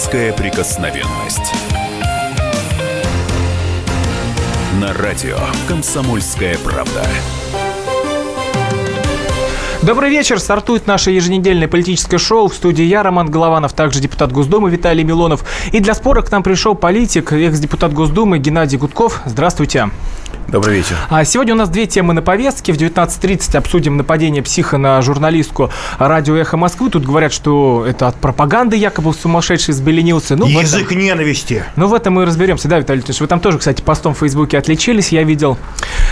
Детская прикосновенность. На радио «Комсомольская правда». Добрый вечер. Стартует наше еженедельное политическое шоу. В студии я, Роман Голованов, также депутат Госдумы Виталий Милонов. И для спора к нам пришел политик, экс-депутат Госдумы Геннадий Гудков. Здравствуйте. Добрый вечер. А сегодня у нас две темы на повестке. В 19.30 обсудим нападение психа на журналистку радио «Эхо Москвы». Тут говорят, что это от пропаганды якобы сумасшедший взбеленился. Ну, Язык этом... ненависти. Ну, в этом мы разберемся. Да, Виталий Леонидович, вы там тоже, кстати, постом в Фейсбуке отличились, я видел.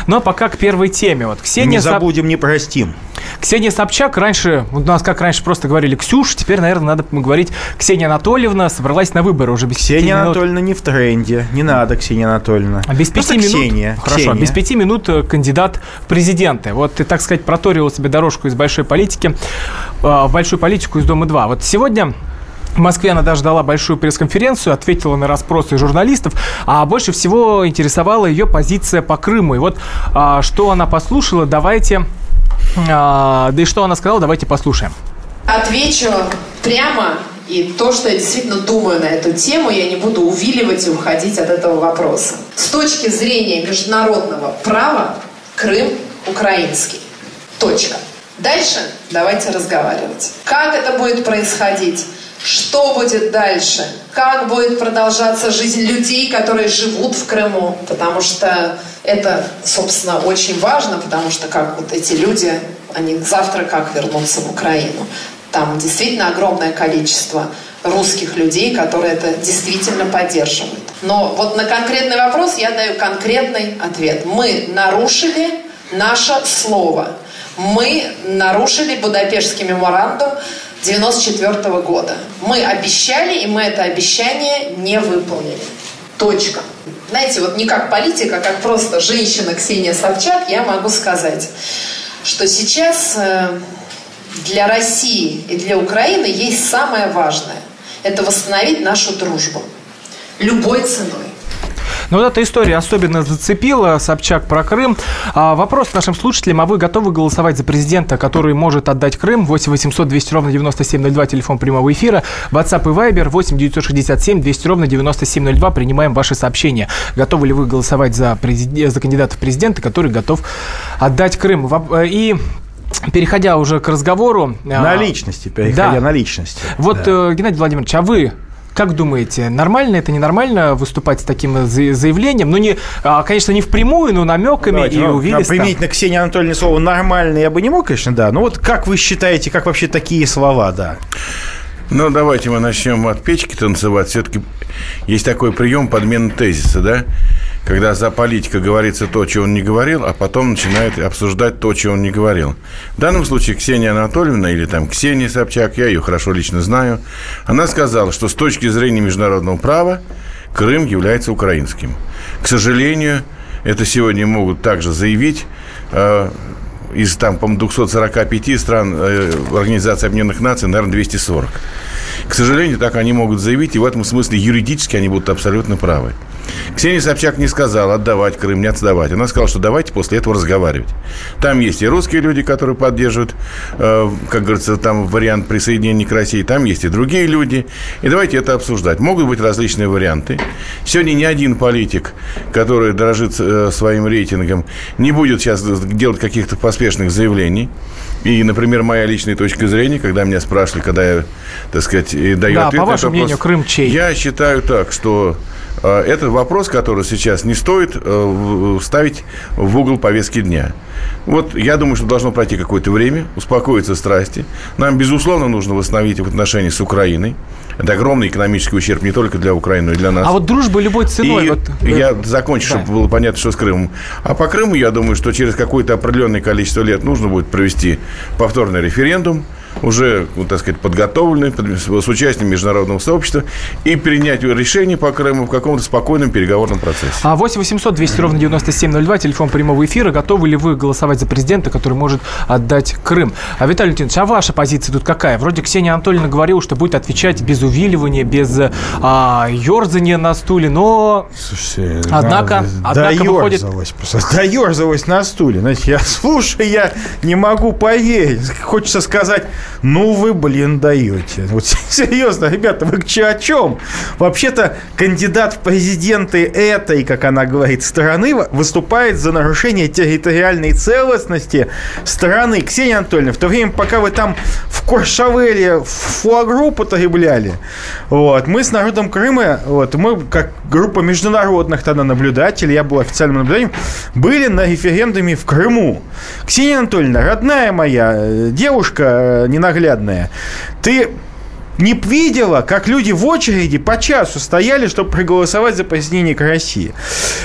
Но пока к первой теме. Вот Ксения не забудем, не простим. Ксения Собчак раньше, у нас как раньше просто говорили Ксюш, теперь, наверное, надо говорить Ксения Анатольевна собралась на выборы уже без Ксения Анатольевна не в тренде. Не надо, Ксения Анатольевна. А без пяти минут... Ксения. Хорошо, Ксения. без пяти минут э, кандидат в президенты. Вот ты, так сказать, проторил себе дорожку из большой политики э, в большую политику из Дома-2. Вот сегодня в Москве она даже дала большую пресс-конференцию, ответила на расспросы журналистов, а больше всего интересовала ее позиция по Крыму. И вот а, что она послушала, давайте а, да и что она сказала, давайте послушаем. Отвечу прямо, и то, что я действительно думаю на эту тему, я не буду увиливать и уходить от этого вопроса. С точки зрения международного права, Крым украинский. Точка. Дальше давайте разговаривать. Как это будет происходить? Что будет дальше? Как будет продолжаться жизнь людей, которые живут в Крыму? Потому что это, собственно, очень важно, потому что как вот эти люди, они завтра как вернутся в Украину? Там действительно огромное количество русских людей, которые это действительно поддерживают. Но вот на конкретный вопрос я даю конкретный ответ. Мы нарушили наше слово. Мы нарушили Будапештский меморандум 94 года. Мы обещали, и мы это обещание не выполнили. Точка. Знаете, вот не как политика, а как просто женщина Ксения Собчак, я могу сказать, что сейчас э, для России и для Украины есть самое важное. Это восстановить нашу дружбу. Любой ценой. Но ну, вот эта история особенно зацепила Собчак про Крым. А, вопрос нашим слушателям, а вы готовы голосовать за президента, который может отдать Крым? 8 800 200 ровно 9702, телефон прямого эфира. WhatsApp и Viber 8 967 200 ровно 9702. Принимаем ваши сообщения. Готовы ли вы голосовать за, президент, за кандидата в президенты, который готов отдать Крым? Э, и Переходя уже к разговору... На а, личности, переходя да. на личности. Вот, да. Э, Геннадий Владимирович, а вы как думаете, нормально это, ненормально выступать с таким заявлением? Ну, не, а, конечно, не впрямую, но намеками Давайте, и ну, увидеть. Применить на Ксению Анатольевне слово «нормально» я бы не мог, конечно, да. Но вот как вы считаете, как вообще такие слова, да? Ну, давайте мы начнем от печки танцевать. Все-таки есть такой прием подмены тезиса, да? Когда за политика говорится то, чего он не говорил, а потом начинает обсуждать то, чего он не говорил. В данном случае Ксения Анатольевна или там Ксения Собчак, я ее хорошо лично знаю, она сказала, что с точки зрения международного права Крым является украинским. К сожалению, это сегодня могут также заявить э, из там, по 245 стран э, Организации Объединенных Наций, наверное, 240. К сожалению, так они могут заявить, и в этом смысле юридически они будут абсолютно правы. Ксения Собчак не сказала отдавать Крым, не отдавать. Она сказала, что давайте после этого разговаривать. Там есть и русские люди, которые поддерживают, э, как говорится, там вариант присоединения к России. Там есть и другие люди. И давайте это обсуждать. Могут быть различные варианты. Сегодня ни один политик, который дорожит э, своим рейтингом, не будет сейчас делать каких-то поспешных заявлений. И, например, моя личная точка зрения, когда меня спрашивали, когда я, так сказать, даю да, ответ по вашему мнению, Крым чей? Я считаю так, что Э, это вопрос, который сейчас не стоит э, ставить в угол повестки дня. Вот я думаю, что должно пройти какое-то время, успокоиться страсти. Нам, безусловно, нужно восстановить отношения с Украиной. Это огромный экономический ущерб не только для Украины, но и для нас. А вот дружба любой ценой. И вот... Я закончу, да. чтобы было понятно, что с Крымом. А по Крыму, я думаю, что через какое-то определенное количество лет нужно будет провести повторный референдум, уже, ну, так сказать, подготовлены с участием международного сообщества и принять решение по Крыму в каком-то спокойном переговорном процессе. А 8 800 200 ровно 9702, телефон прямого эфира. Готовы ли вы голосовать за президента, который может отдать Крым? А, Виталий Леонидович, а ваша позиция тут какая? Вроде Ксения Анатольевна говорила, что будет отвечать без увиливания, без а, ерзания на стуле, но... Слушайте, однако, да, однако да выходит... просто, да на стуле. Знаете, я слушаю, я не могу поверить. Хочется сказать, Ну вы, блин, даете. Вот серьезно, ребята, вы че о чем? Вообще-то кандидат в президенты этой, как она говорит, страны выступает за нарушение территориальной целостности страны. Ксения Анатольевна, в то время, пока вы там в Куршавеле фуагру потребляли, вот, мы с народом Крыма, вот, мы как группа международных тогда наблюдателей, я был официальным наблюдателем, были на референдуме в Крыму. Ксения Анатольевна, родная моя, э, девушка ненаглядная, ты не видела, как люди в очереди по часу стояли, чтобы проголосовать за присоединение к России.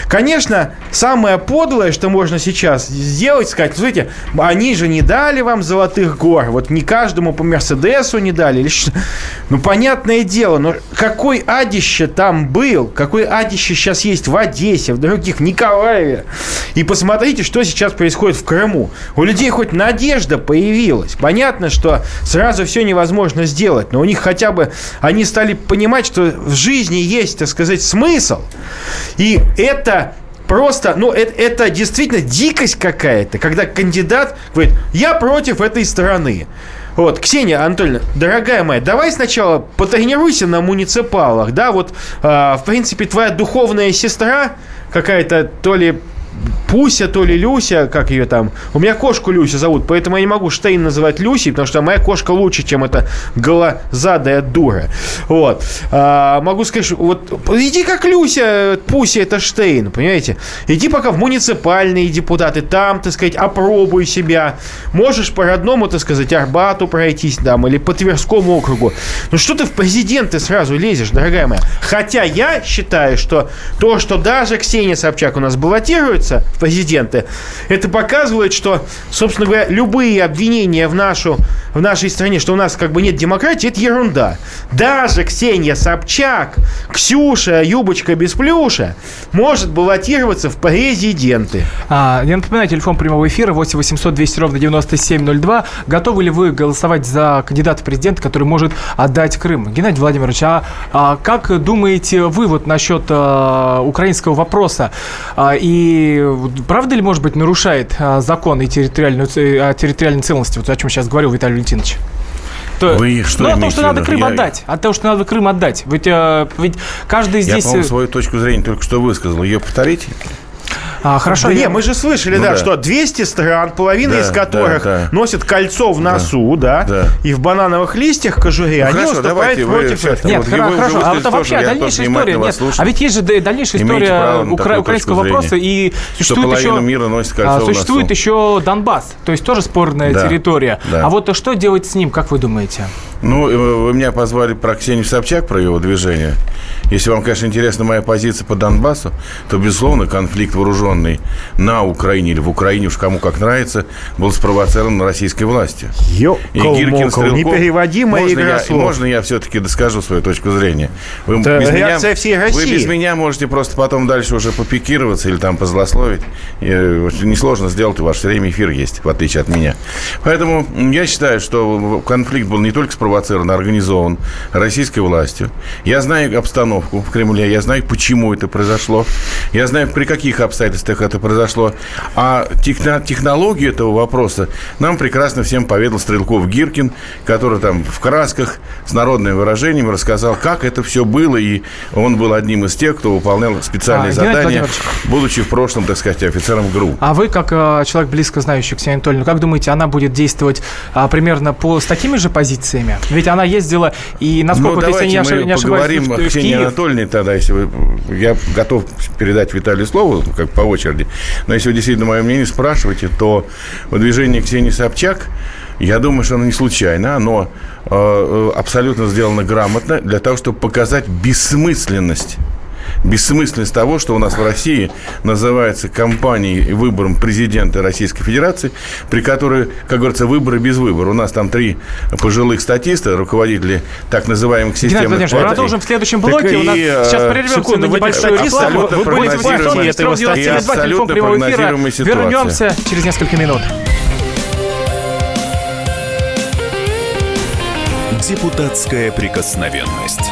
Конечно, самое подлое, что можно сейчас сделать, сказать, смотрите, они же не дали вам золотых гор, вот не каждому по Мерседесу не дали. Ну, понятное дело, но какой адище там был, какой адище сейчас есть в Одессе, в других, в Николаеве. И посмотрите, что сейчас происходит в Крыму. У людей хоть надежда появилась. Понятно, что сразу все невозможно сделать, но у них хотя бы они стали понимать, что в жизни есть, так сказать, смысл. И это просто, ну, это, это действительно дикость какая-то, когда кандидат говорит, я против этой страны. Вот, Ксения Анатольевна, дорогая моя, давай сначала потренируйся на муниципалах, да, вот, э, в принципе, твоя духовная сестра какая-то то ли Пуся, то ли Люся, как ее там. У меня кошку Люся зовут, поэтому я не могу Штейн называть Люси, потому что моя кошка лучше, чем эта голозадая дура. Вот. А, могу сказать, что вот иди как Люся, Пуся, это Штейн, понимаете? Иди пока в муниципальные депутаты, там, так сказать, опробуй себя. Можешь по-родному, так сказать, Арбату пройтись там, или по Тверскому округу. Ну что ты в президенты сразу лезешь, дорогая моя? Хотя я считаю, что то, что даже Ксения Собчак у нас баллотируется в президенты. Это показывает, что, собственно говоря, любые обвинения в, нашу, в нашей стране, что у нас как бы нет демократии, это ерунда. Даже Ксения Собчак, Ксюша, Юбочка без плюша может баллотироваться в президенты. А, я напоминаю, телефон прямого эфира 8 800 200 ровно 9702. Готовы ли вы голосовать за кандидата в президент, который может отдать Крым? Геннадий Владимирович, а, а как думаете вы вот насчет а, украинского вопроса? А, и правда ли, может быть, нарушает а, закон и территориальную, о территориальной целостности, вот о чем сейчас говорил Виталий Валентинович? То, Вы что ну, о том, что надо Крым я... отдать. От того, что надо Крым отдать. Ведь, э, ведь каждый здесь... Я, по-моему, свою точку зрения только что высказал. Ее повторите? А, хорошо. Да, я... Не, мы же слышали, ну, да, да, что 200 стран, половина да, из которых да, да. носит кольцо в носу, да, да, да. и в банановых листьях кожуре, ну, они хорошо, выступают против этого. Нет, вот, хорошо, а это вообще дальнейшая история. Нет, а ведь есть же дальнейшая история укра- украинского вопроса, и существует еще, мира носит кольцо а, существует еще Донбасс, то есть тоже спорная да, территория. Да. А вот что делать с ним, как вы думаете? Ну, э, вы меня позвали про Ксению Собчак, про его движение. Если вам, конечно, интересна моя позиция по Донбассу, то, безусловно, конфликт вооруженный на Украине или в Украине, уж кому как нравится, был спровоцирован российской властью. Ё, и Гиркин Стрелков... Непереводимая можно игра я, слов. Можно я все-таки доскажу свою точку зрения? Вы, да, без меня, всей России. вы без меня можете просто потом дальше уже попикироваться или там позлословить. Несложно сделать, у вас все время эфир есть, в отличие от меня. Поэтому я считаю, что конфликт был не только спровоцирован, спровоцирован, организован российской властью. Я знаю обстановку в Кремле, я знаю, почему это произошло, я знаю, при каких обстоятельствах это произошло. А технологию этого вопроса нам прекрасно всем поведал Стрелков Гиркин, который там в красках с народным выражением рассказал, как это все было, и он был одним из тех, кто выполнял специальные а, задания, будучи в прошлом, так сказать, офицером ГРУ. А вы, как э, человек близко знающий Ксению Анатольевну, как думаете, она будет действовать а, примерно по, с такими же позициями? Ведь она ездила, и насколько, ну, вот, если не, не ошибаюсь, поговорим в, Ксении Анатольевне тогда, если вы... Я готов передать Виталию слово, как по очереди. Но если вы действительно мое мнение спрашиваете, то выдвижение Ксении Собчак, я думаю, что оно не случайно, оно э, э абсолютно сделано грамотно для того, чтобы показать бессмысленность бессмысленность того, что у нас в России называется кампанией выбором президента Российской Федерации, при которой, как говорится, выборы без выбора. У нас там три пожилых статиста, руководители так называемых системных партий. продолжим в следующем блоке. Так у нас сейчас прервемся секунду, на небольшую рекламу. Вы были в абсолютно прогнозируемой ситуации. Вернемся через несколько минут. Депутатская прикосновенность.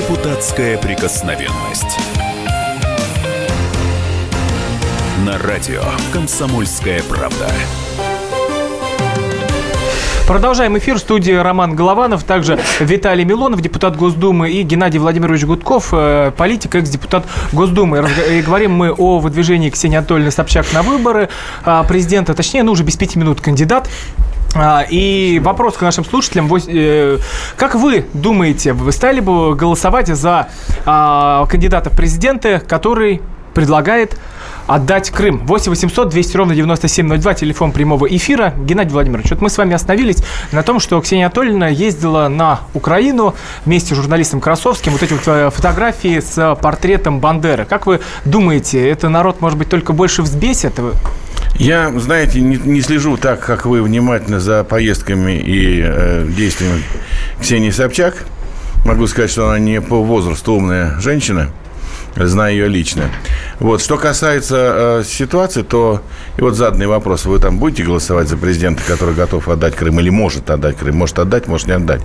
Депутатская прикосновенность. На радио «Комсомольская правда». Продолжаем эфир. В студии Роман Голованов, также Виталий Милонов, депутат Госдумы, и Геннадий Владимирович Гудков, э, политик, экс-депутат Госдумы. И говорим мы о выдвижении Ксении Анатольевны Собчак на выборы а, президента, точнее, ну уже без пяти минут кандидат. А, и вопрос к нашим слушателям. Э, как вы думаете, вы стали бы голосовать за а, кандидата в президенты, который предлагает отдать Крым. 8 800 200 ровно 9702, телефон прямого эфира. Геннадий Владимирович, вот мы с вами остановились на том, что Ксения Анатольевна ездила на Украину вместе с журналистом Красовским. Вот эти вот э, фотографии с портретом Бандеры. Как вы думаете, это народ, может быть, только больше взбесит? Я, знаете, не, не слежу так, как вы, внимательно за поездками и э, действиями Ксении Собчак. Могу сказать, что она не по возрасту умная женщина знаю ее лично. Вот. Что касается э, ситуации, то и вот заданный вопрос. Вы там будете голосовать за президента, который готов отдать Крым или может отдать Крым? Может отдать, может не отдать.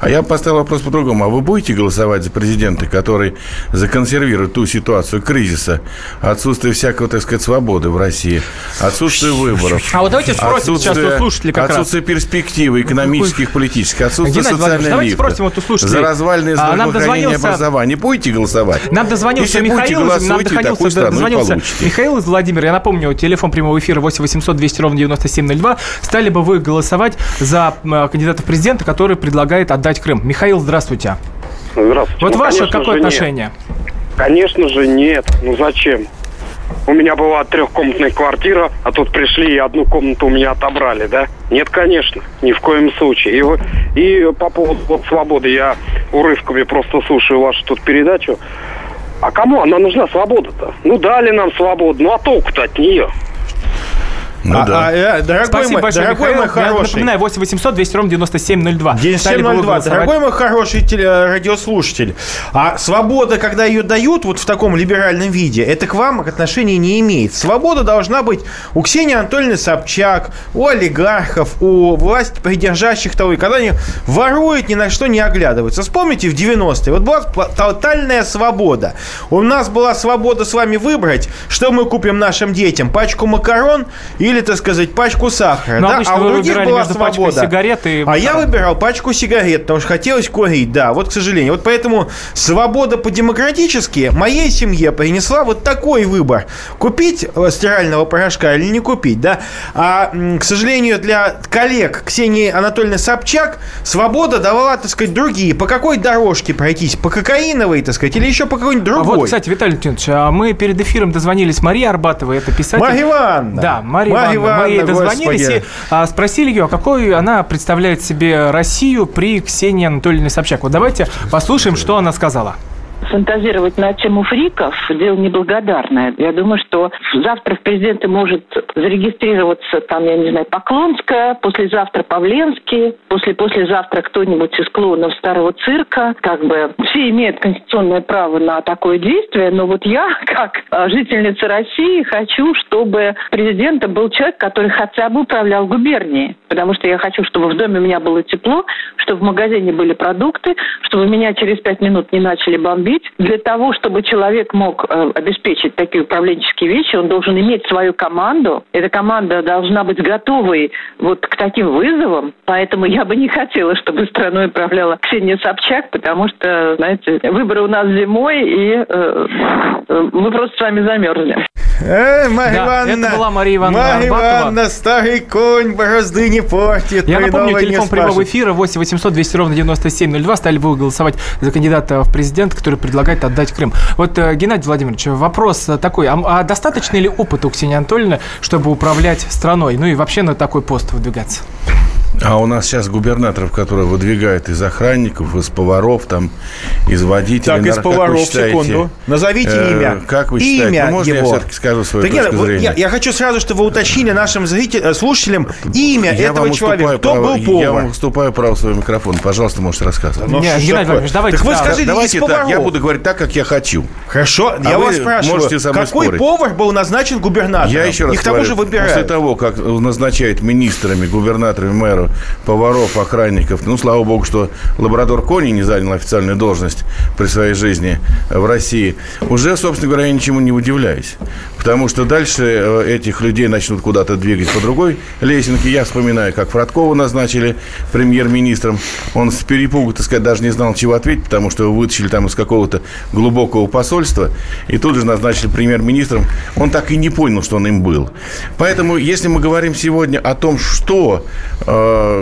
А я поставил вопрос по-другому. А вы будете голосовать за президента, который законсервирует ту ситуацию кризиса, отсутствие всякого, так сказать, свободы в России, отсутствие выборов. А вот давайте спросим сейчас у слушателей как Отсутствие раз. перспективы экономических, политических, отсутствие Геннадий социальной давайте спросим вот у слушателей. За развальное а, здравоохранение образования. Будете голосовать? Нам дозвонился Михаил, нам дозвонился, дозвонился Михаил из Владимира. Я напомню, телефон прямого эфира 8 800 200 ровно 9702. Стали бы вы голосовать за кандидата в президента, который предлагает отдать Крым? Михаил, здравствуйте. Здравствуйте. Вот ну, ваше какое отношение? Нет. Конечно же нет. Ну зачем? У меня была трехкомнатная квартира, а тут пришли и одну комнату у меня отобрали, да? Нет, конечно, ни в коем случае. И, и по поводу вот, свободы, я урывками просто слушаю вашу тут передачу. А кому она нужна, свобода-то? Ну, дали нам свободу, ну а толку-то от нее? Ну, а, да. а, э, дорогой Спасибо мой, большое, дорогой Михаил. мой хороший. Я напоминаю, 8 800 200 ровно 9702. 9702. Дорогой мой хороший теле, радиослушатель. А свобода, когда ее дают вот в таком либеральном виде, это к вам отношения не имеет. Свобода должна быть у Ксении Анатольевны Собчак, у олигархов, у власти придержащих того, и когда они воруют, ни на что не оглядываются. Вспомните в 90-е. Вот была тотальная свобода. У нас была свобода с вами выбрать, что мы купим нашим детям. Пачку макарон или или, так сказать, пачку сахара. Но да? А у других была свобода. Сигарет и... А я выбирал пачку сигарет, потому что хотелось курить, да, вот, к сожалению. Вот поэтому свобода по-демократически моей семье принесла вот такой выбор. Купить стирального порошка или не купить, да. А, к сожалению, для коллег Ксении Анатольевны Собчак свобода давала, так сказать, другие. По какой дорожке пройтись? По кокаиновой, так сказать, или еще по какой-нибудь другой? А вот, кстати, Виталий Леонидович, а мы перед эфиром дозвонились Марии Арбатовой, это писатель. Марья Ивановна. Да, Мария Ивановна. Мы ей дозвонились господи. и а, спросили ее, какой она представляет себе Россию при Ксении Анатольевне Собчак. Вот давайте послушаем, что она сказала фантазировать на тему фриков – дело неблагодарное. Я думаю, что завтра в президенты может зарегистрироваться, там, я не знаю, Поклонская, послезавтра Павленский, после-послезавтра кто-нибудь из клоунов старого цирка. Как бы все имеют конституционное право на такое действие, но вот я, как а, жительница России, хочу, чтобы президентом был человек, который хотя бы управлял губернией. Потому что я хочу, чтобы в доме у меня было тепло, чтобы в магазине были продукты, чтобы меня через пять минут не начали бомбить, быть. Для того, чтобы человек мог э, обеспечить такие управленческие вещи, он должен иметь свою команду. Эта команда должна быть готовой вот к таким вызовам. Поэтому я бы не хотела, чтобы страной управляла Ксения Собчак, потому что, знаете, выборы у нас зимой, и э, э мы просто с вами замерзнем. Э, Марья да, Ивановна, это была Мария Ивановна Марья Ивановна, старый конь борозды не портит. Я напомню, телефон прямого эфира 8 800 200 ровно 9702. Стали бы вы голосовать за кандидата в президент, который предлагает отдать Крым. Вот, э, Геннадий Владимирович, вопрос такой. А, а достаточно ли опыта у Ксении Анатольевны, чтобы управлять страной? Ну и вообще на такой пост выдвигаться? А у нас сейчас губернаторов, которые выдвигают из охранников, из поваров, там, из водителей. Так, из Нар- поваров, вы считаете, секунду. Назовите э, имя. Как вы считаете? Имя Ну, можно его. я все-таки скажу свою Так нет, точку вот зрения? я, я хочу сразу, чтобы вы уточнили нашим зрителям, э, слушателям имя Я этого человека. Кто право- был Я вам повар? уступаю право своего микрофона. Пожалуйста, можете рассказывать. Ну, Нет, Геннадий? Владимирович, давайте Так вы так. скажите, Давайте из так, я буду говорить так, как я хочу. Хорошо, А я вы вас спрашиваю, можете со мной какой спорить? повар был назначен губернатором? Я еще раз И к тому же выбирают. после того, как назначают министрами, губернаторами, мэров, поваров, охранников, ну, слава богу, что лабрадор Кони не занял официальную должность при своей жизни в России, уже, собственно говоря, я ничему не удивляюсь. Потому что дальше э, этих людей начнут куда-то двигать по другой лесенке. Я вспоминаю, как Фродкова назначили премьер-министром. Он с перепугу, так сказать, даже не знал, чего ответить, потому что его вытащили там из какого-то глубокого посольства и тут же назначили премьер-министром. Он так и не понял, что он им был. Поэтому, если мы говорим сегодня о том, что, э,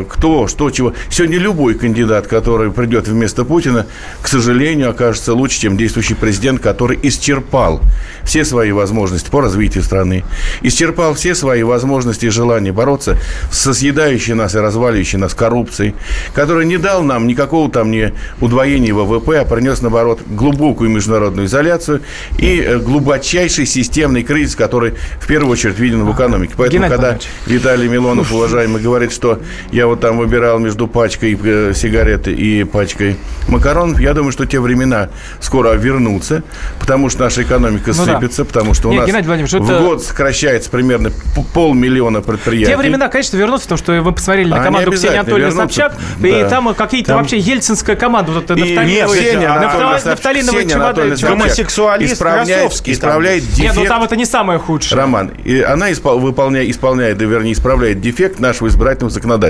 кто, что, чего, сегодня любой кандидат, который придет вместо Путина, к сожалению, окажется лучше, чем действующий президент, который исчерпал все свои возможности по развитию страны, исчерпал все свои возможности и желания бороться со съедающей нас и разваливающей нас коррупцией, который не дал нам никакого там не удвоения ВВП, а принес, наоборот, глубокую международную изоляцию и э, глубочайший системный кризис, который в первую очередь виден в экономике. Поэтому, Геннадий когда. Виталий Милонов, уважаемый, говорит, что я вот там выбирал между пачкой э, сигареты и пачкой макаронов, я думаю, что те времена скоро вернутся, потому что наша экономика Ну да. сыпется, потому что у Нет, нас в это- год сокращается примерно полмиллиона предприятий. Те времена, конечно, вернутся, потому что вы посмотрели на команду Ксении Анатольевны вернутся. Собчак, и Да. там какие-то Там- вообще ельцинская команда, вот это И нафталиновые- чемоданы- Гомосексуалист исправляет, Красовский там. исправляет Нет, ну дефект там это не самое худшее. Роман, и она испол- выполняет, исполняет, да, вернее, исправляет дефект нашего избирательного законодательства.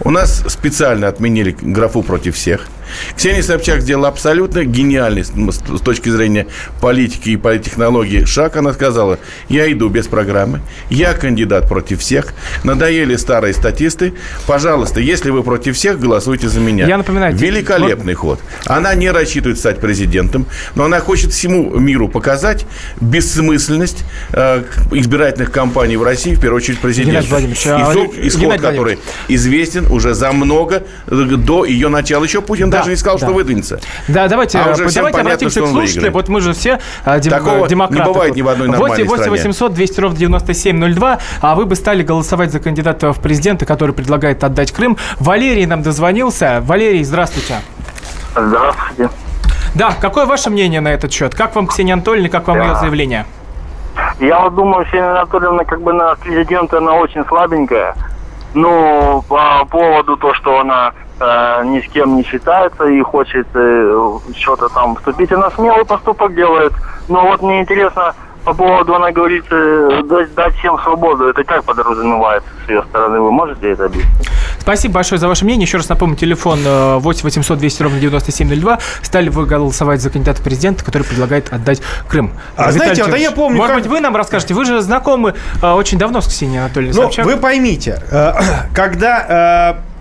У нас специально отменили графу против всех. Ксения Собчак сделала абсолютно гениальный с точки зрения политики и политтехнологии шаг. Она сказала, я иду без программы, я кандидат против всех, надоели старые статисты, пожалуйста, если вы против всех, голосуйте за меня. Я напоминаю, Великолепный ход. Она не рассчитывает стать президентом, но она хочет всему миру показать бессмысленность э, избирательных кампаний в России, в первую очередь президента. Геннадий Владимирович, исход, исход Геннадий который Владимирович. известен уже за много э, до ее начала. Еще Путин Да, даже не сказал, да. что выдвинется. Да, давайте, А э, давайте понятно, обратимся к слушателям. Вот мы же все а, дем- Такого не демократы. бывает ни в одной нормальной 8 стране. 800 200 ровно 9702. А вы бы стали голосовать за кандидата в президенты, который предлагает отдать Крым. Валерий нам дозвонился. Валерий, здравствуйте. Здравствуйте. Да, какое ваше мнение на этот счет? Как вам Ксения Анатольевна, как вам Да. ее заявление? Я вот думаю, Ксения Анатольевна как бы на президента она очень слабенькая. Ну, по поводу то, что она э, ни с кем не считается и хочет э, что-то там вступить, она смелый поступок делает. Но вот мне интересно, по поводу, она говорит, э, дать, дать всем свободу. Это как подразумевается с ее стороны? Вы можете это объяснить? Спасибо большое за ваше мнение. Еще раз напомню, телефон э, 8 800 200 ровно 9702. Стали вы голосовать за кандидата президента, который предлагает отдать Крым. А Виталий знаете, вот я Тимурович, помню, Может как- быть, вы нам расскажете? Вы же знакомы э, очень давно с Ксенией Анатольевной Ну, Собчак. вы поймите, э, когда э,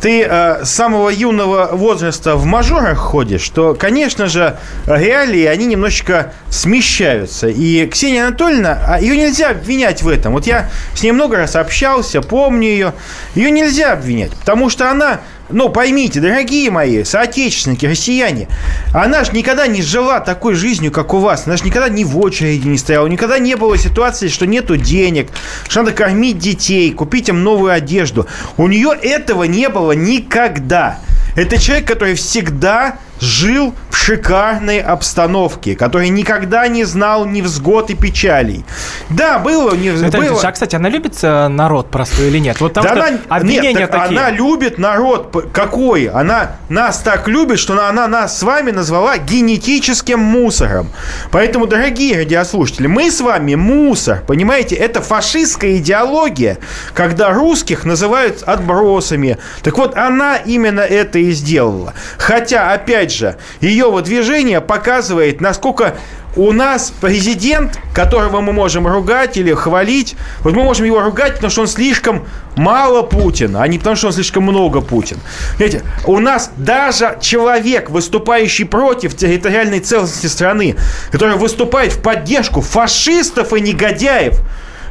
ты э, с самого юного возраста в мажорах ходишь, то, конечно же, реалии, они немножечко смещаются. И Ксения Анатольевна, а ее нельзя обвинять в этом. Вот я с ней много раз общался, помню ее. Ее нельзя обвинять, потому что она ну, поймите, дорогие мои соотечественники, россияне, она же никогда не жила такой жизнью, как у вас. Она же никогда ни в очереди не стояла, никогда не было ситуации, что нету денег, что надо кормить детей, купить им новую одежду. У нее этого не было никогда. Это человек, который всегда жил в шикарной обстановке, который никогда не знал невзгод и печалей. Да, было, не Виталий было. Ильич, а, кстати, она любит народ простой или нет? Вот там Да она, обвинения нет, так такие. она любит народ. Какой? Она нас так любит, что она, она нас с вами назвала генетическим мусором. Поэтому, дорогие радиослушатели, мы с вами мусор. Понимаете, это фашистская идеология, когда русских называют отбросами. Так вот, она именно это и сделала. Хотя, опять же, ее выдвижение показывает, насколько у нас президент, которого мы можем ругать или хвалить, вот мы можем его ругать, потому что он слишком мало Путин, а не потому что он слишком много Путин. Знаете, у нас даже человек, выступающий против территориальной целостности страны, который выступает в поддержку фашистов и негодяев,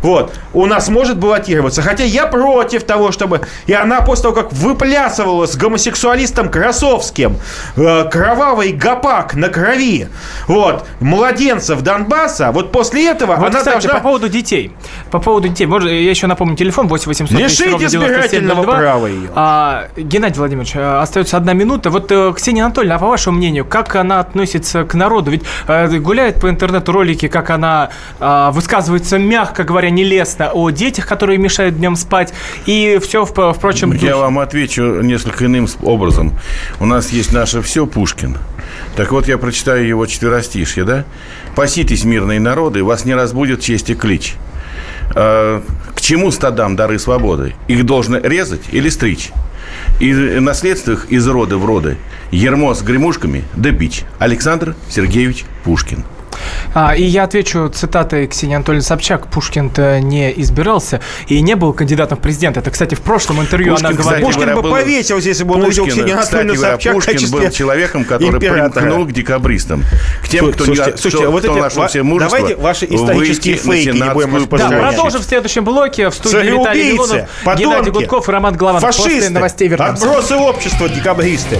вот, у нас может баллотироваться. Хотя я против того, чтобы... И она после того, как выплясывала с гомосексуалистом Красовским э, кровавый гопак на крови, вот, младенцев Донбасса, вот после этого Вот, она кстати, должна... по поводу детей. По поводу детей. Может, я еще напомню телефон 8 800 Лишите 200 ровно избирательного 9702. права ее. А, Геннадий Владимирович, а, остается одна минута. Вот, э, Ксения Анатольевна, а по вашему мнению, как она относится к народу? Ведь э, гуляют по интернету ролики, как она а, высказывается, мягко говоря, нелестно о детях, которые мешают днем спать. И все, впрочем, Я вам отвечу несколько иным образом. У нас есть наше все Пушкин. Так вот, я прочитаю его четверостишье, да? «Паситесь, мирные народы, вас не разбудит честь и клич». А, К чему стадам дары свободы? Их должно резать или стричь? И наследство их из рода в роды. Ермо с гремушками да бич. Александр Сергеевич Пушкин. А, и я отвечу цитатой Ксении Анатольевны Собчак. Пушкин-то не избирался и не был кандидатом в президенты. Это, кстати, в прошлом интервью Пушкин, она кстати, говорила. Пушкин говоря, бы был- повесился, если бы он увидел Пушкин, Ксению кстати Анатольевну говоря, Собчак Пушкин был человеком, который императора. примкнул к декабристам. К тем, кто, Слушайте, не, слушайте, кто, вот кто эти нашел себе мужество давайте ваши исторические фейки не будем Да, продолжим в следующем блоке. В студии Виталий Милонов, подонки, Геннадий Гудков и Роман Голованов. После Фашисты, новостей вернемся. отбросы общества, декабристы.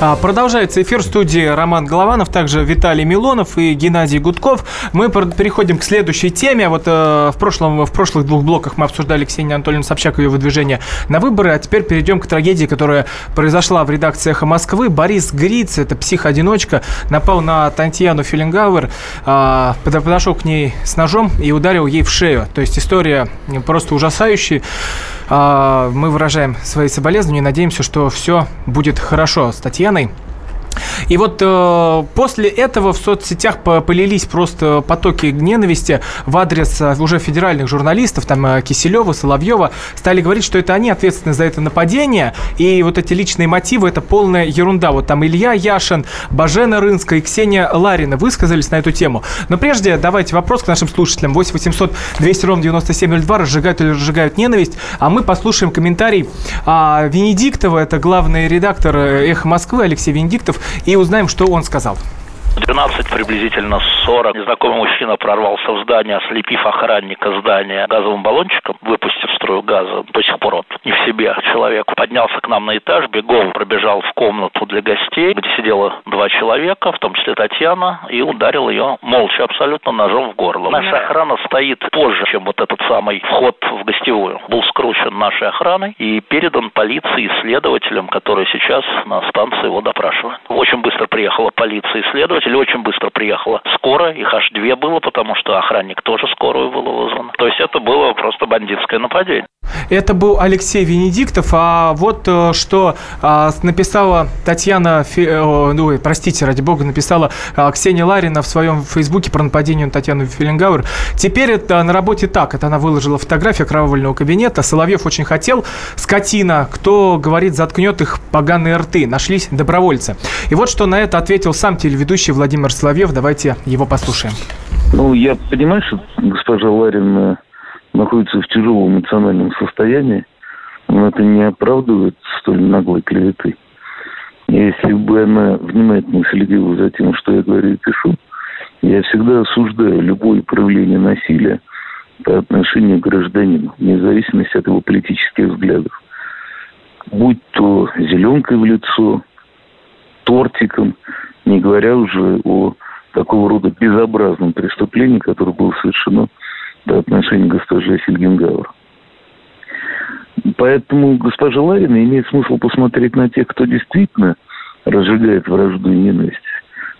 А, Продолжается эфир студии Роман Голованов, также Виталий Милонов и Геннадий Гудков. Мы переходим к следующей теме. Вот э, в, прошлом, в прошлых двух блоках мы обсуждали Ксению Анатольевну Собчак и ее выдвижение на выборы, а теперь перейдем к трагедии, которая произошла в редакции «Эхо Москвы». Борис Гриц, это псих-одиночка, напал на Татьяну Филингауэр, под- подошел к ней с ножом и ударил ей в шею. То есть история просто ужасающая. А, Мы выражаем свои соболезнования и надеемся, что все будет хорошо с Татьяной. И вот э, после этого в соцсетях по- полились просто потоки ненависти в адрес э, уже федеральных журналистов, там э, Киселева, Соловьева, стали говорить, что это они ответственны за это нападение, и вот эти личные мотивы – это полная ерунда. Вот там Илья Яшин, Бажена Рынская и Ксения Ларина высказались на эту тему. Но прежде давайте вопрос к нашим слушателям. 8 800 200 ровно 9702, разжигают или разжигают ненависть, а мы послушаем комментарий а, Венедиктова, это главный редактор э, «Эхо Москвы» Алексей Венедиктов, и узнаем, что он сказал. 12 приблизительно 40 незнакомый мужчина прорвался в здание, ослепив охранника здания газовым баллончиком, выпустив струю газа. До сих пор он не в себе человек. Поднялся к нам на этаж, бегом пробежал в комнату для гостей, где сидело два человека, в том числе Татьяна, и ударил ее молча абсолютно ножом в горло. Наша охрана стоит позже, чем вот этот самый вход в гостевую. Был скручен нашей охраной и передан полиции и следователям, которые сейчас на станции его допрашивают. Очень быстро приехала полиция и следователи, очень быстро приехала скорая, их аж две было, потому что охранник тоже скорую было вызван. То есть это было просто бандитское нападение. Это был Алексей Венедиктов, а вот э, что а, написала Татьяна, э, ну, простите, ради бога, написала а, Ксения Ларина в своем фейсбуке про нападение на Татьяну Филингауэр. Теперь это на работе так, это она выложила фотографию окровавленного кабинета. Соловьев очень хотел, скотина, кто говорит, заткнет их поганые рты. Нашлись добровольцы. И вот что на это ответил сам телеведущий Владимир Соловьев. Давайте его послушаем. Ну, я понимаю, что госпожа Ларина находится в тяжелом эмоциональном состоянии, но это не оправдывает столь наглой клеветы. Если бы она внимательно следила за тем, что я говорю и пишу, я всегда осуждаю любое проявление насилия по отношению к гражданину, вне зависимости от его политических взглядов. Будь то зеленкой в лицо, тортиком, не говоря уже о такого рода безобразном преступлении, которое было совершено по отношению к госпоже Фельгенгауэр. Поэтому госпожа Ларина имеет смысл посмотреть на тех, кто действительно разжигает вражду и ненависть.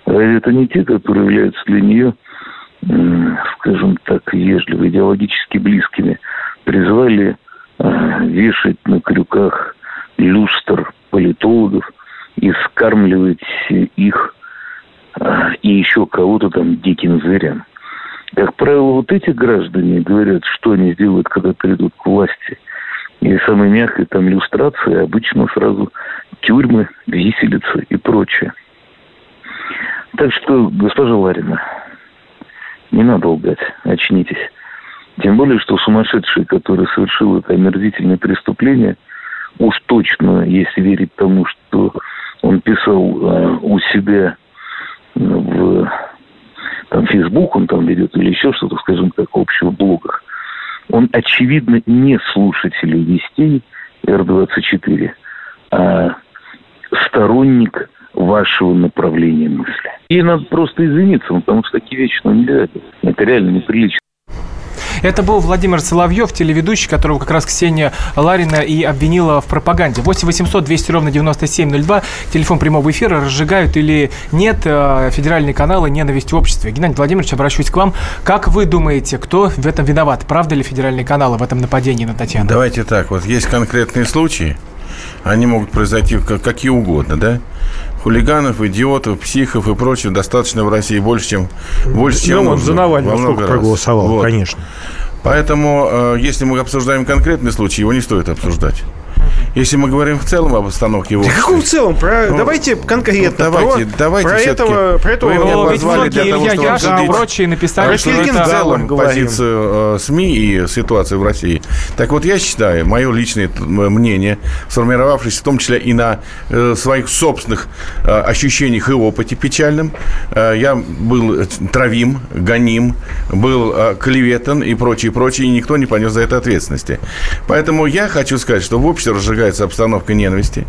А это не те, которые являются для нее, скажем так, вежливо, идеологически близкими. Призвали а, вешать на крюках люстр политологов и скармливать их и еще кого-то там диким зверям. Как правило, вот эти граждане говорят, что они сделают, когда придут к власти. И самой мягкой там иллюстрации обычно сразу тюрьмы, виселицы и прочее. Так что, госпожа Ларина, не надо лгать, очнитесь. Тем более, что сумасшедший, который совершил это омерзительное преступление, уж точно, если верить тому, что он писал э, у себя в там, Facebook, он там ведет, или еще что-то, скажем так, в общих блогах, он, очевидно, не слушатель вестей Р-24, а сторонник вашего направления мысли. И надо просто извиниться, потому что такие вещи ну, нельзя. Это реально неприлично. Это был Владимир Соловьев, телеведущий, которого как раз Ксения Ларина и обвинила в пропаганде. 8 800 200 ровно 9702, телефон прямого эфира, разжигают или нет э, федеральные каналы «Ненависть в обществе». Геннадий Владимирович, обращусь к вам. Как вы думаете, кто в этом виноват? Правда ли федеральные каналы в этом нападении на Татьяну? Давайте так, вот есть конкретные случаи, они могут произойти какие угодно, да? Хулиганов, идиотов, психов и прочего достаточно в России больше, чем больше, чем ну, он за Навального сколько раз. проголосовал, вот. конечно. Поэтому, э, если мы обсуждаем конкретный случай, его не стоит обсуждать. Если мы говорим в целом об остановке его... Да каком в целом? Про, ну, давайте конкретно. Ну, давайте, про, давайте про этого, про этого... Вы меня позвали для того, чтобы прочие написали, что это в целом позицию э, СМИ и ситуацию в России. Так вот, я считаю, мое личное мнение, сформировавшееся в том числе и на э, своих собственных э, ощущениях и опыте печальном, э, я был травим, гоним, был э, клеветан и прочее, прочее, и никто не понес за это ответственности. Поэтому я хочу сказать, что в обществе разжигается обстановка ненависти.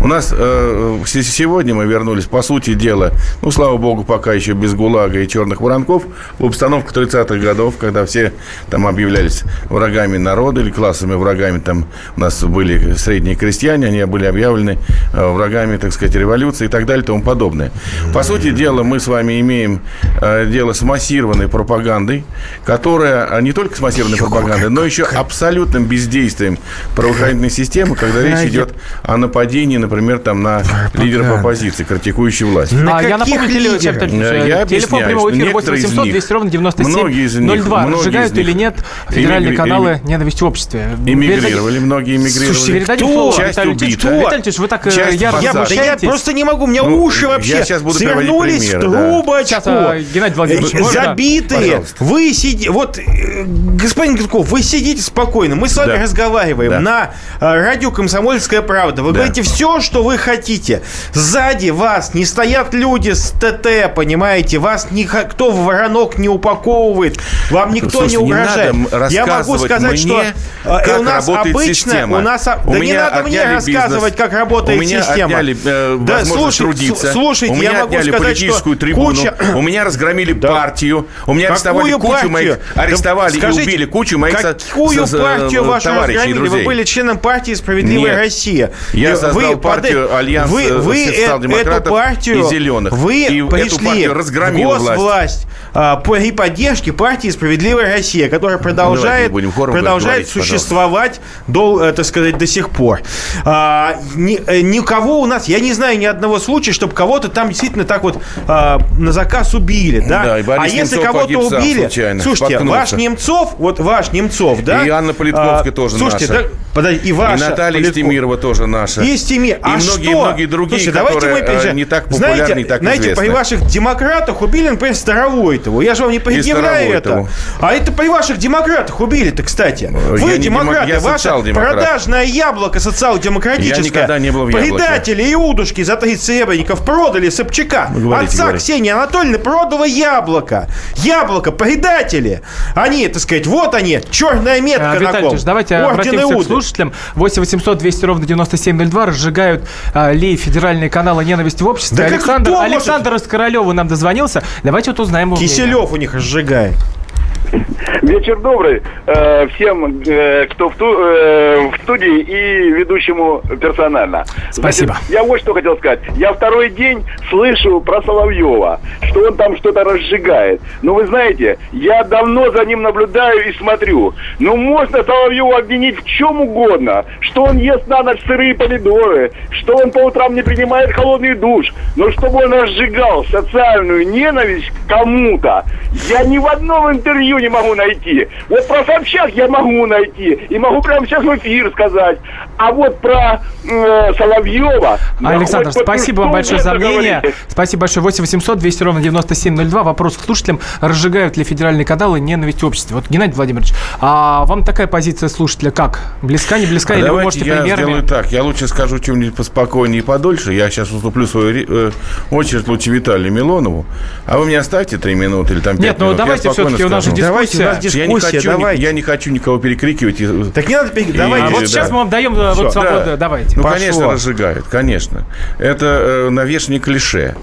У нас э, сегодня мы вернулись, по сути дела, ну, слава богу, пока еще без ГУЛАГа и черных воронков, в обстановку 30-х годов, когда все там объявлялись врагами народа или классами врагами, там у нас были средние крестьяне, они были объявлены э, врагами, так сказать, революции и так далее и тому подобное. По сути дела, мы с вами имеем э, дело с массированной пропагандой, которая а, не только с массированной пропагандой, но еще абсолютным бездействием правоохранительной системы, когда речь идет о нападении, например, там на лидеров оппозиции, критикующей власть. На а, я напомню, телефон, я телефон прямого эфира 8 800 200 ровно 97 02. Разжигают или нет федеральные каналы «Ненависть в обществе». Эмигрировали, многие эмигрировали. Слушайте, передадим слово Часть убита. Виталий вы так э, ярко я, я просто не могу, у меня ну, уши вообще свернулись в трубочку. А, Геннадий Владимирович, э, Забитые. Вы сидите, вот, э, господин Гудков, вы сидите спокойно, мы с вами разговариваем на радио «Комсомольская правда». Вы да. говорите все, что вы хотите. Сзади вас не стоят люди с ТТ, понимаете? Вас никто в воронок не упаковывает. Вам никто Слушай, не угрожает. Не Я могу сказать, что э, у нас обычно... Система. У нас, у да не надо мне рассказывать, как работает у меня система. Отняли, э, да, слушай, трудиться. Слушайте, у меня я могу сказать, политическую что трибуну. Куча... У меня разгромили да. партию. У меня арестовали кучу партию? моих... Арестовали да, скажите, и убили кучу моих Какую партию вашу разгромили? Вы были членом партии «Справедливая Россия». Я создал вы партию Альянс вы, вы социал-демократов партию, и зеленых. Вы и пришли эту в власть а, при поддержке партии «Справедливая Россия», которая продолжает, ну, продолжает существовать, до, э, так сказать, до сих пор. А, ни, э, никого у нас, я не знаю ни одного случая, чтобы кого-то там действительно так вот а, на заказ убили, да? да а если кого-то убили, случайно, слушайте, споткнулся. ваш Немцов, вот ваш Немцов, да? И Анна Политковская а, тоже слушайте, наша. Да, подожди, и ваша. И Наталья Политков... Стемирова тоже наша. И Стемир. А и многие, что? многие другие, Слушайте, которые давайте мы, не так популярны, знаете, не так знаете, известны. при ваших демократах убили, например, Старовойтову. Я же вам не предъявляю это. А это при ваших демократах убили-то, кстати. Вы я демократы, дем... ваше продажное яблоко социал-демократическое. Я никогда не был в яблоке. Предатели и удушки за 30 серебряников продали Собчака. Говорите, Отца говорите. Ксении Анатольевны продала яблоко. Яблоко, предатели. Они, так сказать, вот они, черная метка а, на ком. давайте Орден обратимся Иуды. к слушателям. 8 800 800 200 ровно 9702 разжигают а, ли федеральные каналы ненависти в обществе. Да Александр, кто может? Александр из Королева нам дозвонился. Давайте вот узнаем его мнение. Киселев у них разжигает. Вечер добрый э, всем, э, кто в, ту- э, в студии и ведущему персонально. Спасибо. Значит, я вот что хотел сказать. Я второй день слышу про Соловьева, что он там что-то разжигает. Но вы знаете, я давно за ним наблюдаю и смотрю. Ну, можно Соловьева обвинить в чем угодно. Что он ест на ночь сырые помидоры, что он по утрам не принимает холодный душ. Но чтобы он разжигал социальную ненависть кому-то, я ни в одном интервью не могу найти. Вот про Собчак я могу найти. И могу прямо сейчас в эфир сказать. А вот про э, Соловьева... Александр, спасибо вам большое за мнение. говорите. Спасибо большое. 8 800 200 ровно 9702. Вопрос к слушателям. Разжигают ли федеральные каналы ненависть в обществе? Вот, Геннадий Владимирович, а вам такая позиция слушателя как? Близка, не близка? А или вы можете я примерами? сделаю так. Я лучше скажу чем-нибудь поспокойнее и подольше. Я сейчас уступлю свою э, очередь лучше Виталию Милонову. А вы мне оставьте три минуты или там пять Нет, ну минут. Давайте все-таки у нас же Давайте, у нас дискуссия. Я не, хочу, давайте. я не хочу никого перекрикивать. Так не надо, пере- И- давайте. А вот да. сейчас мы вам даем Всё. вот свободу. Да. Давайте. Ну, Пошло. конечно, разжигают, конечно. Это э, навешенные клише.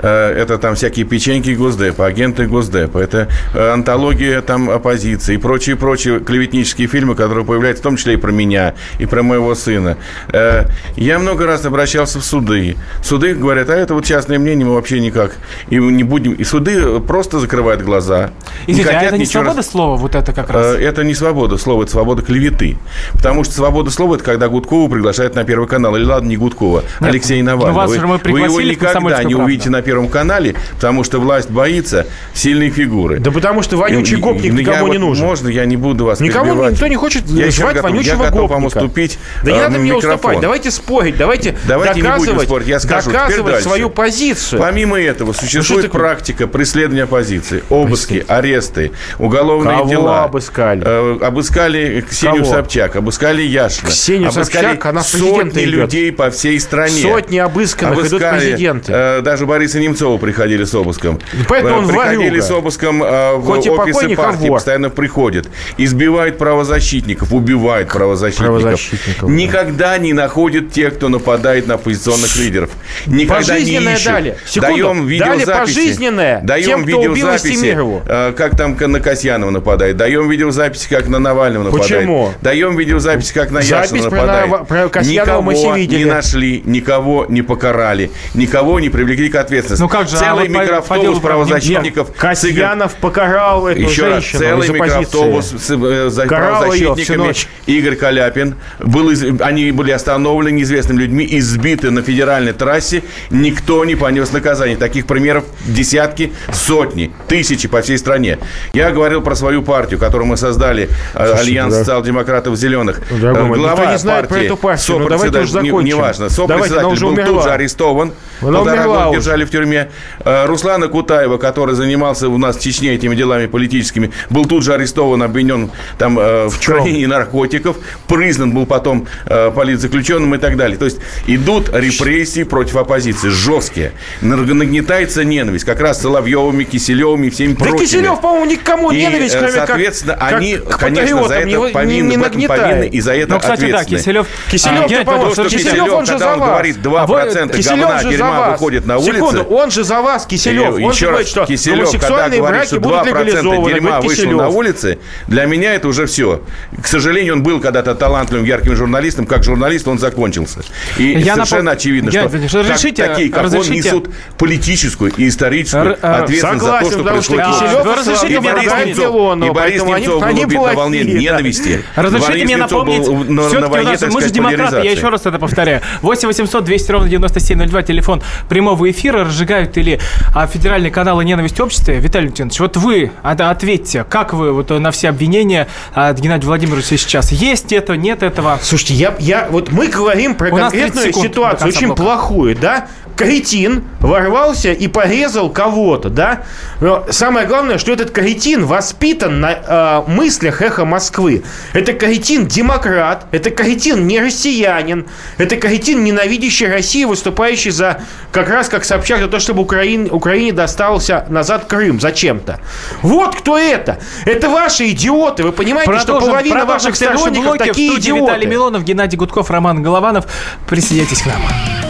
Э, это там всякие печеньки Госдепа, агенты Госдепа. Это э, антология там оппозиции и прочие-прочие клеветнические фильмы, которые появляются в том числе и про меня, и про моего сына. Э, я много раз обращался в суды. Суды говорят, а это вот частное мнение, мы вообще никак. И не будем... И суды просто закрывают глаза. Извините, а хотят это не свобода рас- слова, вот это как раз? Это не свобода слова, это свобода клеветы. Потому что свобода слова – это когда Гудкова приглашают на Первый канал. Или ладно, не Гудкова, Нет, Алексея ну, Навального. вас Вы, же мы вы его пригласили никогда «Комсомольскую не правду». увидите на Первом канале, потому что власть боится сильной фигуры. Да потому что вонючий И- гопник и- никому я не вот- нужен. Можно, я не буду вас Никому перебивать. никто не хочет я звать готов, вонючего я готов вам гопника. уступить Да не э, надо мне микрофон. уступать. Давайте спорить, давайте, Давайте не будем доказывать, спорить, я скажу. Доказывать свою позицию. Помимо этого, существует такое? практика преследования оппозиции. Обыски, аресты, уголовные Кого дела. обыскали? Э, обыскали Ксению Кого? Собчак, обыскали Яшина. Ксению обыскали Собчак, она в президенты сотни идет. людей по всей стране. Сотни обысканных идут Обыскали, президенты. э, даже Бориса Немцова приходили с обыском. поэтому Э, он Приходили ворюга. с обыском э, в Хоть офисы а партии, постоянно приходят. Избивают правозащитников, убивают правозащитников. Правозащитников, да. Никогда не находят тех, кто нападает на оппозиционных лидеров. Никогда не Пожизненное ищут. дали. Секунду. Даем Дали видеозаписи. пожизненное Даем тем, кто убил видеозаписи, Истемирову. э, как там на Касьянова нападает. Даем видеозаписи, как на Навального нападает. Почему? Даем видеозаписи, как на Яшина про нападает. Нава- про Касьянова мы никого все видели. не нашли, никого не покарали, никого не привлекли к ответственности. Ну как же, а Целый по- по микроавтобус делу про- правозащитников. Касьянов покарал эту Еще раз, целый микроавтобус с э, ее правозащитниками. Игорь Каляпин. Был из- они были остановлены неизвестными людьми, избиты на федеральной трассе. Никто не понес наказание. Таких примеров десятки, сотни, тысячи по всей стране. Я говорил про свою партию, которую мы создали, э, Слушай, Альянс да. социал-демократов зеленых. Дорогой Э, Глава не знает про партии, эту партию. Ну, давайте уже закончим. Неважно. Сопредседатель был тут умерла. же арестован. Она Полтора умерла года уже. держали в тюрьме. Э, Руслана Кутаева, который занимался у нас в Чечне этими делами политическими, был тут же арестован, обвинен там э, в, чем? хранении наркотиков, признан был потом э, политзаключенным и так далее. То есть идут репрессии против оппозиции, жесткие. Нагнетается ненависть, как раз Соловьевыми, Киселевыми, всеми Да прочими. Киселев, по-моему, никому И, ненависть, кроме как- соответственно, как они, к конечно, за это его не- повинны, не в нагнетает. повинны и за это Ну, кстати, да, ответственны. Киселев... Киселев, А, Геннадий по-моему, Киселев, Киселев, он же когда за он вас. говорит 2% А вы- Киселев говна, же за дерьма выходит на. Секунду, он же за вас, Киселев. Он еще говорит, раз, что Киселев, когда гомосексуальные говорит, браки что будут 2% легализованы. дерьма говорит вышло на улице, для меня это уже все. К сожалению, он был когда-то талантливым, ярким журналистом. Как журналист он закончился. И Я совершенно напом- очевидно, Геннадий что Владимирович, так- разрешите- такие, как он, разрешите- несут политическую и историческую Р- э, ответственность за то, Согласен, что происходит. Киселев Вы разрешите мне Немцов, и Борис Немцов был убит на волне ненависти. Разрешите мне напомнить, все-таки мы же демократы, я еще раз это повторяю. 8 800 200 ровно 9702, телефон прямого эфира, разжигают или а, федеральные каналы ненависть в обществе. Виталий Леонидович, вот вы от- ответьте, как вы вот на все обвинения от Геннадия Владимировича сейчас? Есть это, нет этого? Слушайте, я, я, вот мы говорим про У нас 30 конкретную ситуацию, очень блока. плохую, да? Каретин ворвался и порезал кого-то, да? Но самое главное, что этот каретин воспитан на э, мыслях эхо Москвы. Это каретин демократ, это каретин не россиянин, это каретин ненавидящий Россию, выступающий за как раз как Собчак за то, чтобы Украине, Украине достался назад Крым зачем-то. Вот кто это. Это ваши идиоты. Вы понимаете, что половина ваших сторонников такие в идиоты. Виталий Милонов, Геннадий Гудков, Роман Голованов. Присоединяйтесь к нам.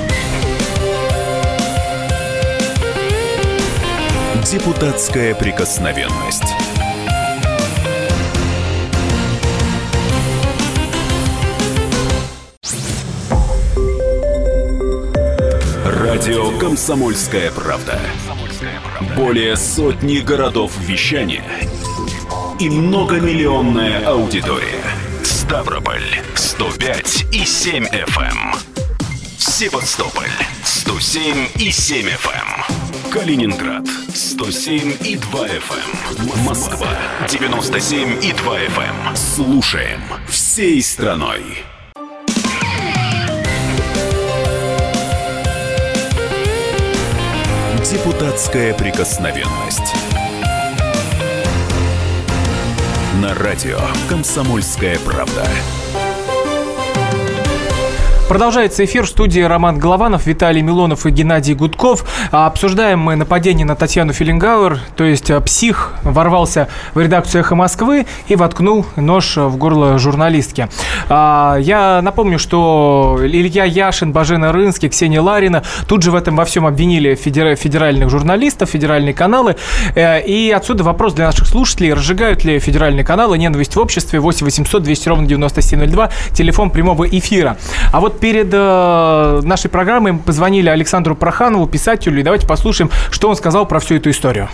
Депутатская прикосновенность. Радио «Комсомольская правда». Более сотни городов вещания и многомиллионная аудитория. Ставрополь 105 и 7 FM. эм. Севастополь 107 и 7 FM. Калининград 107 и 2 FM. Москва 97 и 2 FM. Слушаем всей страной. Депутатская прикосновенность. На радио «Комсомольская правда». Продолжается эфир в студии Роман Голованов, Виталий Милонов и Геннадий Гудков. А Обсуждаем мы нападение на Татьяну Филингауэр, то есть а, псих ворвался в редакцию «Эхо Москвы» и воткнул нож в горло журналистки. А, Я напомню, что Илья Яшин, Бажена Рынский, Ксения Ларина тут же в этом во всем обвинили федера- федеральных журналистов, федеральные каналы. Э, И отсюда вопрос для наших слушателей. Разжигают ли федеральные каналы ненависть в обществе? 8 800 200 ровно 9702, телефон прямого эфира. А вот перед э, нашей программой мы позвонили Александру Проханову, писателю, и давайте послушаем, что он сказал про всю эту историю.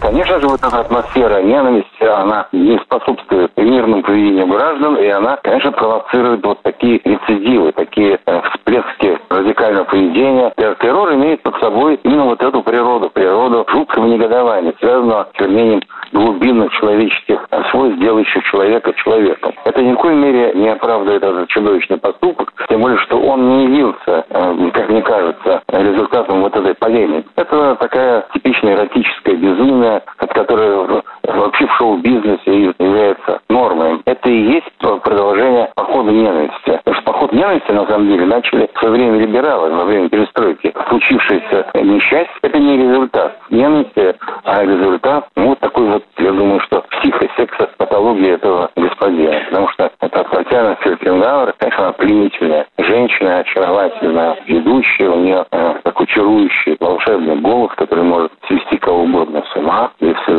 Конечно же, вот эта атмосфера ненависти, она не способствует мирному поведению граждан, и она, конечно, провоцирует вот такие рецидивы, такие э, всплески радикального поведения. Э, Террор имеет под собой именно вот эту природу, природу жуткого негодования, связанного с вернением глубинных человеческих э, свойств, делающих человека человеком. Это ни в коей мере не оправдывает этот чудовищный поступок, тем более, что он не явился, как мне кажется, результатом вот этой полемики. Это такая типичная эротическая безумие, от которой в- вообще в шоу-бизнесе является нормой. Это и есть продолжение похода ненависти. Потому что поход ненависти, на самом деле, начали в свое время либералы, во время перестройки. Случившееся несчастье – это не результат ненависти, а результат, ну, вот такой вот, я думаю, что психосексопатология этого господина. Потому что это Татьяна Фельденгауэр, конечно, она пленительная женщина, очаровательная, ведущая, у нее э, такой чарующий волшебный голос, который может свести кого угодно.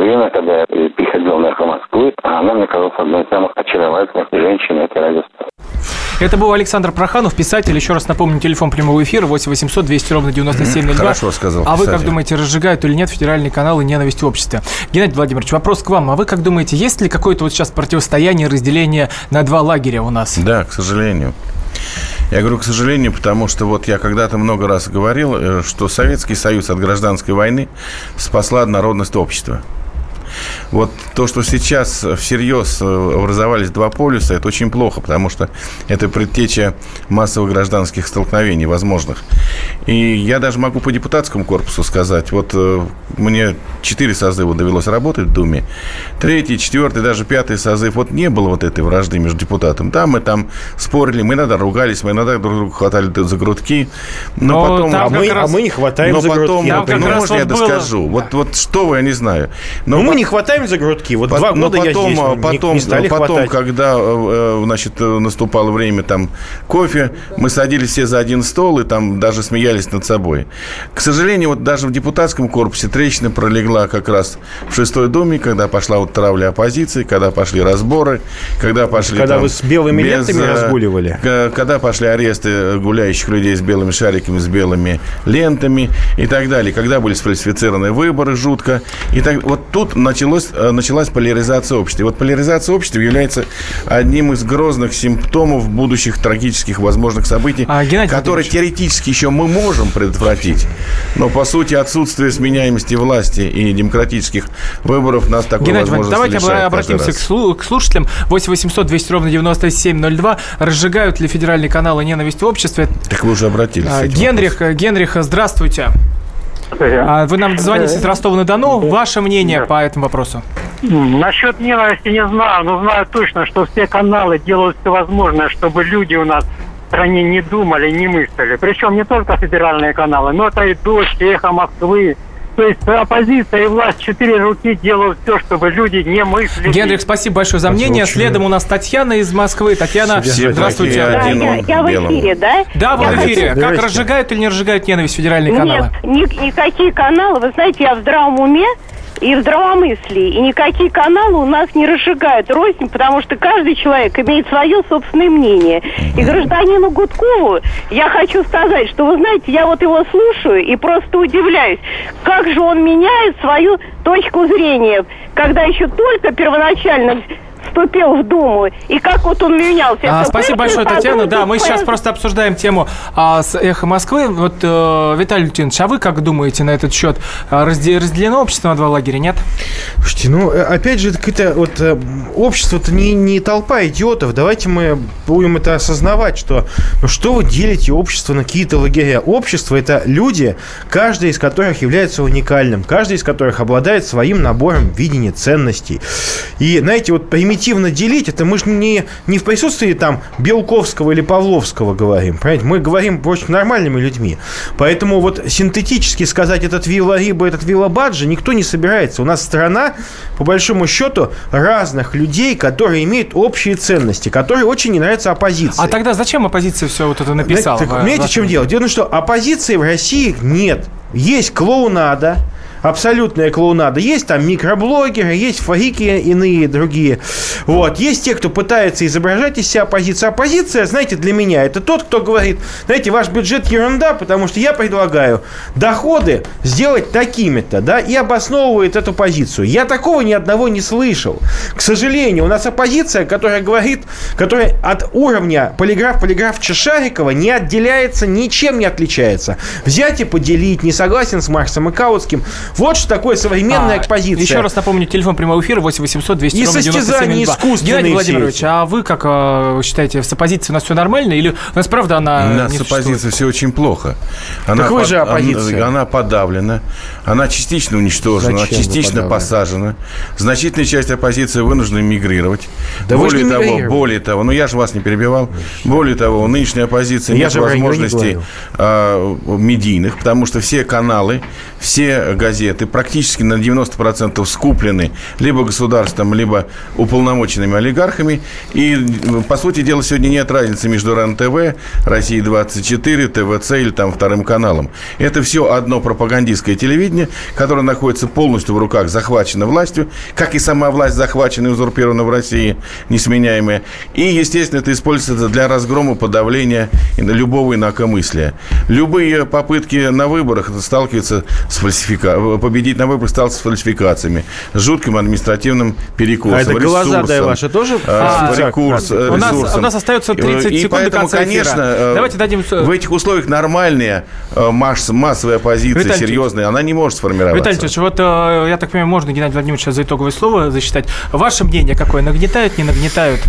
Время, когда я приходил на «Эхо Москвы», она мне казалась одной из самых очаровательных женщин этой радиостанции. Это был Александр Проханов, писатель. Еще раз напомню, телефон прямого эфира 8 800 200 ровно 9702. Хорошо сказал А вы как писатель. думаете, разжигают или нет федеральные каналы ненависть в обществе? Геннадий Владимирович, вопрос к вам. А вы как думаете, есть ли какое-то вот сейчас противостояние, разделение на два лагеря у нас? Да, к сожалению. Я говорю, к сожалению, потому что вот я когда-то много раз говорил, э, что Советский Союз от гражданской войны спасла народность общества. Вот то, что сейчас всерьез э, образовались два полюса, это очень плохо, потому что это предтеча массовых гражданских столкновений возможных. И я даже могу по депутатскому корпусу сказать, вот э, мне четыре созыва довелось работать в Думе, третий, четвертый, даже пятый созыв, вот не было вот этой вражды между депутатом. Да, мы там спорили, мы иногда ругались, мы иногда друг друга хватали за грудки, но, Но потом... А мы- раз- а мы не хватаем но за потом, грудки, ну, ну, Там как можно я было- доскажу? Вот, вот что вы, я не знаю. Но мы вот- не хватаем за грудки. Вот Пот- два года я потом, здесь, а, не- потом, не стали потом хватать. когда э, э, значит, э, наступало время там кофе, мы садились все за один стол и там даже смеялись над собой. К сожалению, вот даже в депутатском корпусе трещина пролегла как раз в шестой доме, когда пошла вот травля оппозиции, когда пошли разборы, когда пошли Когда там вы с белыми без, лентами разгуливали. когда пошли аресты гуляющих людей с белыми шариками, с белыми лентами и так далее, когда были сфальсифицированы выборы жутко. И так, вот тут началось началось, э, началась поляризация общества. И вот поляризация общества является одним из грозных симптомов будущих трагических возможных событий, А, Геннадий которые теоретически еще мы можем предотвратить. Но, по сути, отсутствие сменяемости власти и демократических выборов нас такой Геннадий возможности давайте обратимся к, слу- к слушателям. 8 800 200 ровно 9702. Разжигают ли федеральные каналы ненависть в обществе? Так вы уже обратились. А, Генрих, Генрих, здравствуйте. А, Вы нам звоните из Ростова-на-Дону. Ваше мнение по этому вопросу? Насчет ненависти не знаю, но знаю точно, что все каналы делают все возможное, чтобы люди у нас в стране не думали, не мыслили. Причем не только федеральные каналы, но это и «Дождь», и «Эхо Москвы». То есть оппозиция и власть четыре руки делают все, чтобы люди не мыслили. Генрих, спасибо большое за мнение. Следом у нас Татьяна из Москвы. Татьяна, Все здравствуйте. один я, я в эфире, да? Да, вы Я в хочу- эфире. Как разжигают или не разжигают ненависть федеральные каналы? Нет, ни- никакие каналы, вы знаете, я в здравом уме и в здравомыслии. И никакие каналы у нас не разжигают рознь, потому что каждый человек имеет свое собственное мнение. И гражданину Гудкову я хочу сказать, что, вы знаете, я вот его слушаю и просто удивляюсь, как же он меняет свою точку зрения, когда еще только первоначально вступил в Думу, и как вот он менялся. А, Это спасибо большое, Татьяна. Да, мы сейчас просто обсуждаем тему а, с «Эхо Москвы». Вот, э, Виталий Лютинович, а вы как думаете на этот счет? А, разде- разделено общество на два лагеря, нет? Слушайте, ну, э, опять же, это вот э, общество-то не, не толпа идиотов. Давайте мы будем это осознавать, что ну что вы делите общество на какие-то лагеря? Общество – это люди, каждый из которых является уникальным, каждый из которых обладает своим набором видения ценностей. И, знаете, вот примитивно делить, это мы же не, не в присутствии там Белковского или Павловского говорим, понимаете? Мы говорим очень нормальными людьми. Поэтому вот синтетически сказать этот Вилла Риба, этот Вилла Баджи никто не собирается. У нас страна, по большому счету, разных людей, которые имеют общие ценности, которые очень не нравятся оппозиции. А тогда зачем оппозиция все вот это написала? Знаете, так, понимаете, в- чем дело? Дело в том, что оппозиции в России нет. Есть клоунада, абсолютная клоунада. Есть там микроблогеры, есть фрики иные другие. Вот. Есть те, кто пытается изображать из себя оппозицию. Оппозиция, знаете, для меня это тот, кто говорит, знаете, ваш бюджет ерунда, потому что я предлагаю доходы сделать такими-то, да, и обосновывает эту позицию. Я такого ни одного не слышал. К сожалению, у нас оппозиция, которая говорит, которая от уровня полиграф, полиграф Чешарикова не отделяется, ничем не отличается. Взять и поделить, не согласен с Марксом и Каутским. Вот что такое современная А, оппозиция. Еще раз напомню, телефон прямого эфира 8 800 200 И 9702. искусственные Геннадий Владимирович, а вы как э, считаете, с оппозицией у нас все нормально? Или у нас правда она У нас не с оппозицией все очень плохо. Так вы же оппозиция. Она, она подавлена, она частично уничтожена, Зачем она вы частично посажена. Значительная часть оппозиции вынуждена мигрировать. Да вы же более не того, более того, ну я же вас не перебивал. Более того, у нынешней оппозиции Я нет не возможностей говорил. а, медийных, потому что все каналы, все газеты практически на 90% скуплены либо государством, либо уполномоченными олигархами. И, по сути дела, сегодня нет разницы между РЕН-ТВ, Россия-24, ТВЦ или там вторым каналом. Это все одно пропагандистское телевидение, которое находится полностью в руках, захвачено властью, как и сама власть захвачена и узурпирована в России, несменяемая. И, естественно, это используется для разгрома, подавления любого инакомыслия. Любые попытки на выборах сталкиваются с фальсификацией, победить на выборах сталкиваются с фальсификациями, с жутким административным перекосом, А это глаза, да, ресурсом, ваши тоже? э, А, рекурс, У нас, ресурсом. у нас остается 30 И секунд до поэтому, конца эфира. конечно, э, Давайте дадим... в этих условиях нормальная э, масс- массовая оппозиция, Виталий серьезная, она не может сформироваться. Виталий Ильич, вот э, я так понимаю, можно Геннадий Владимирович за итоговое слово засчитать. Ваше мнение какое? Нагнетают, не нагнетают?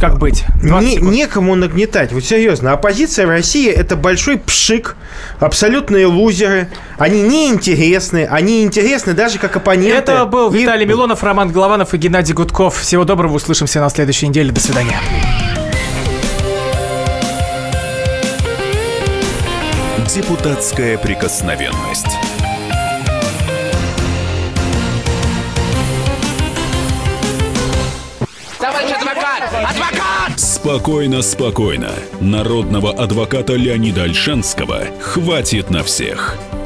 Как быть? 20 Не- некому нагнетать. Вот серьезно. Оппозиция в России это большой пшик, абсолютные лузеры. Они неинтересны. Они интересны даже как оппоненты. Это был И- Виталий Милонов, Роман Голованов и Геннадий Гудков. Всего доброго, услышимся на следующей неделе. До свидания. Депутатская прикосновенность. Товарищ адвокат! Адвокат! Спокойно, спокойно. Народного адвоката Леонида Альшанского хватит на всех.